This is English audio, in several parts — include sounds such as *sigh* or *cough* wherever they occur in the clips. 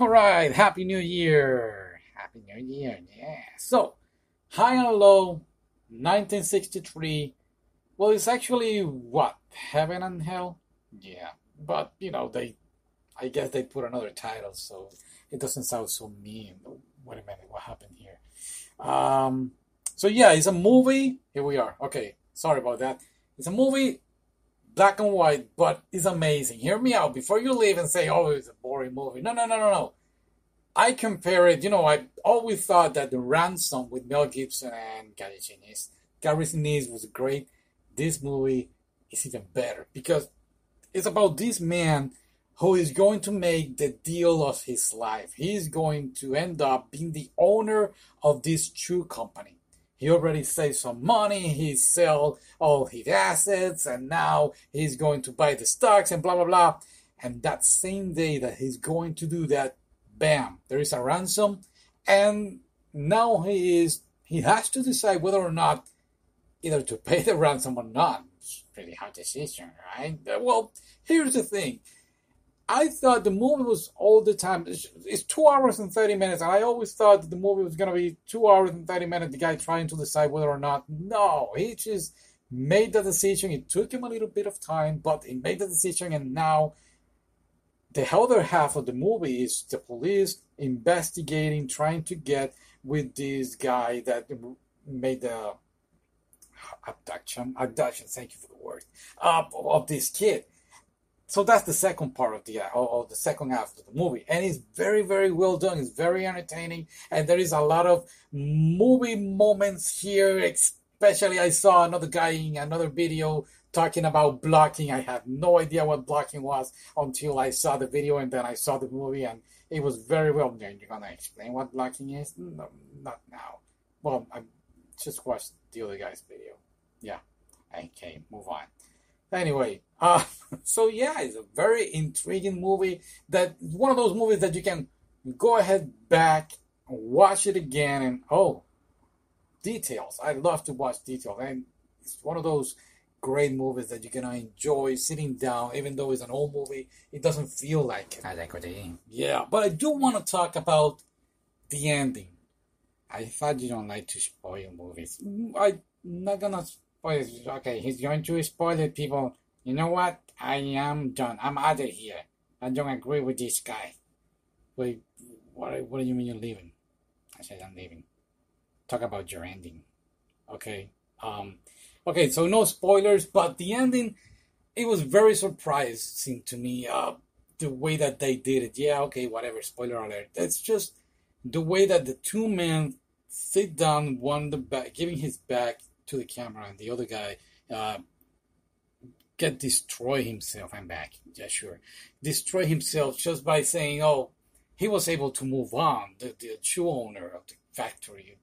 All right, Happy New Year! Happy New Year, yeah. So, High and Low, 1963. Well, it's actually what? Heaven and Hell? Yeah, but you know, they, I guess they put another title, so it doesn't sound so mean. Wait a minute, what happened here? Um, so yeah, it's a movie. Here we are. Okay, sorry about that. It's a movie, black and white, but it's amazing. Hear me out before you leave and say, "Oh, it's a boring movie." No, no, no, no, no. I compare it. You know, I always thought that the Ransom with Mel Gibson and Gary Sinise, Gary Sinise was great. This movie is even better because it's about this man who is going to make the deal of his life. He's going to end up being the owner of this shoe company. He already saved some money, he sell all his assets, and now he's going to buy the stocks and blah blah blah. And that same day that he's going to do that, bam, there is a ransom, and now he is he has to decide whether or not either to pay the ransom or not. It's a pretty hard decision, right? Well, here's the thing. I thought the movie was all the time. It's two hours and thirty minutes, and I always thought that the movie was gonna be two hours and thirty minutes. The guy trying to decide whether or not. No, he just made the decision. It took him a little bit of time, but he made the decision, and now the other half of the movie is the police investigating, trying to get with this guy that made the abduction. Abduction. Thank you for the word. Uh, of this kid so that's the second part of the or, or, the second half of the movie. And it's very very well done. It's very entertaining. And there is a lot of movie moments here. Especially i saw another guy in another video talking about blocking. I had no idea what blocking was until i saw the video and then i saw the movie. And it was very well done. You're gonna explain what blocking is? No, not now. Well i just watched the other guy's video. Yeah. Okay move on. Anyway, uh, *laughs* so yeah, it's a very intriguing movie. That one of those movies that you can go ahead back, watch it again, and oh, details. I love to watch details, and it's one of those great movies that you're gonna enjoy sitting down, even though it's an old movie. It doesn't feel like it. I like what Yeah, but I do want to talk about the ending. I thought you don't like to spoil movies. Mm, I'm not gonna spoil. Okay, he's going to spoil it, people. You know what? I am done. I'm out of here. I don't agree with this guy. Wait, what? What do you mean you're leaving? I said I'm leaving. Talk about your ending. Okay. Um. Okay. So no spoilers, but the ending, it was very surprising to me. Uh, the way that they did it. Yeah. Okay. Whatever. Spoiler alert. It's just the way that the two men sit down, one the back, giving his back to the camera, and the other guy uh, get destroy himself. I'm back. Yeah, sure. Destroy himself just by saying, "Oh, he was able to move on." The the shoe owner of the factory,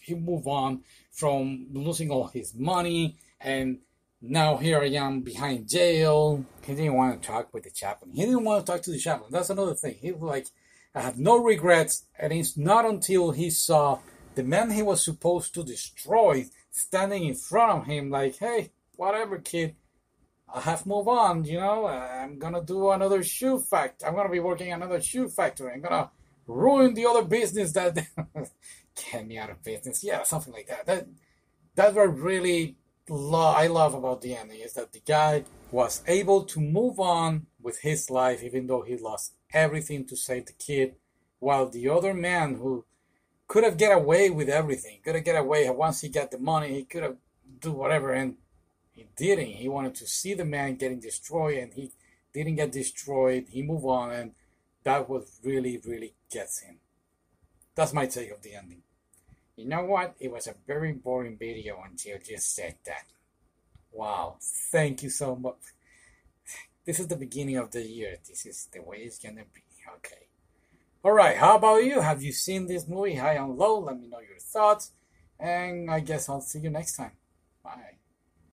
he moved on from losing all his money, and now here I am behind jail. He didn't want to talk with the chaplain. He didn't want to talk to the chaplain. That's another thing. He was like, "I have no regrets," and it's not until he saw the man he was supposed to destroy standing in front of him, like, "Hey, whatever, kid." I have move on, you know. I'm gonna do another shoe factory. I'm gonna be working another shoe factory. I'm gonna ruin the other business that *laughs* get me out of business. Yeah, something like that. That that's what really lo- I love about the ending is that the guy was able to move on with his life even though he lost everything to save the kid, while the other man who could have get away with everything, could have get away once he got the money, he could have do whatever and he didn't. He wanted to see the man getting destroyed, and he didn't get destroyed. He moved on, and that was really, really gets him. That's my take of the ending. You know what? It was a very boring video until you just said that. Wow. Thank you so much. This is the beginning of the year. This is the way it's gonna be. Okay. Alright, how about you? Have you seen this movie, High and Low? Let me know your thoughts. And I guess I'll see you next time. Bye.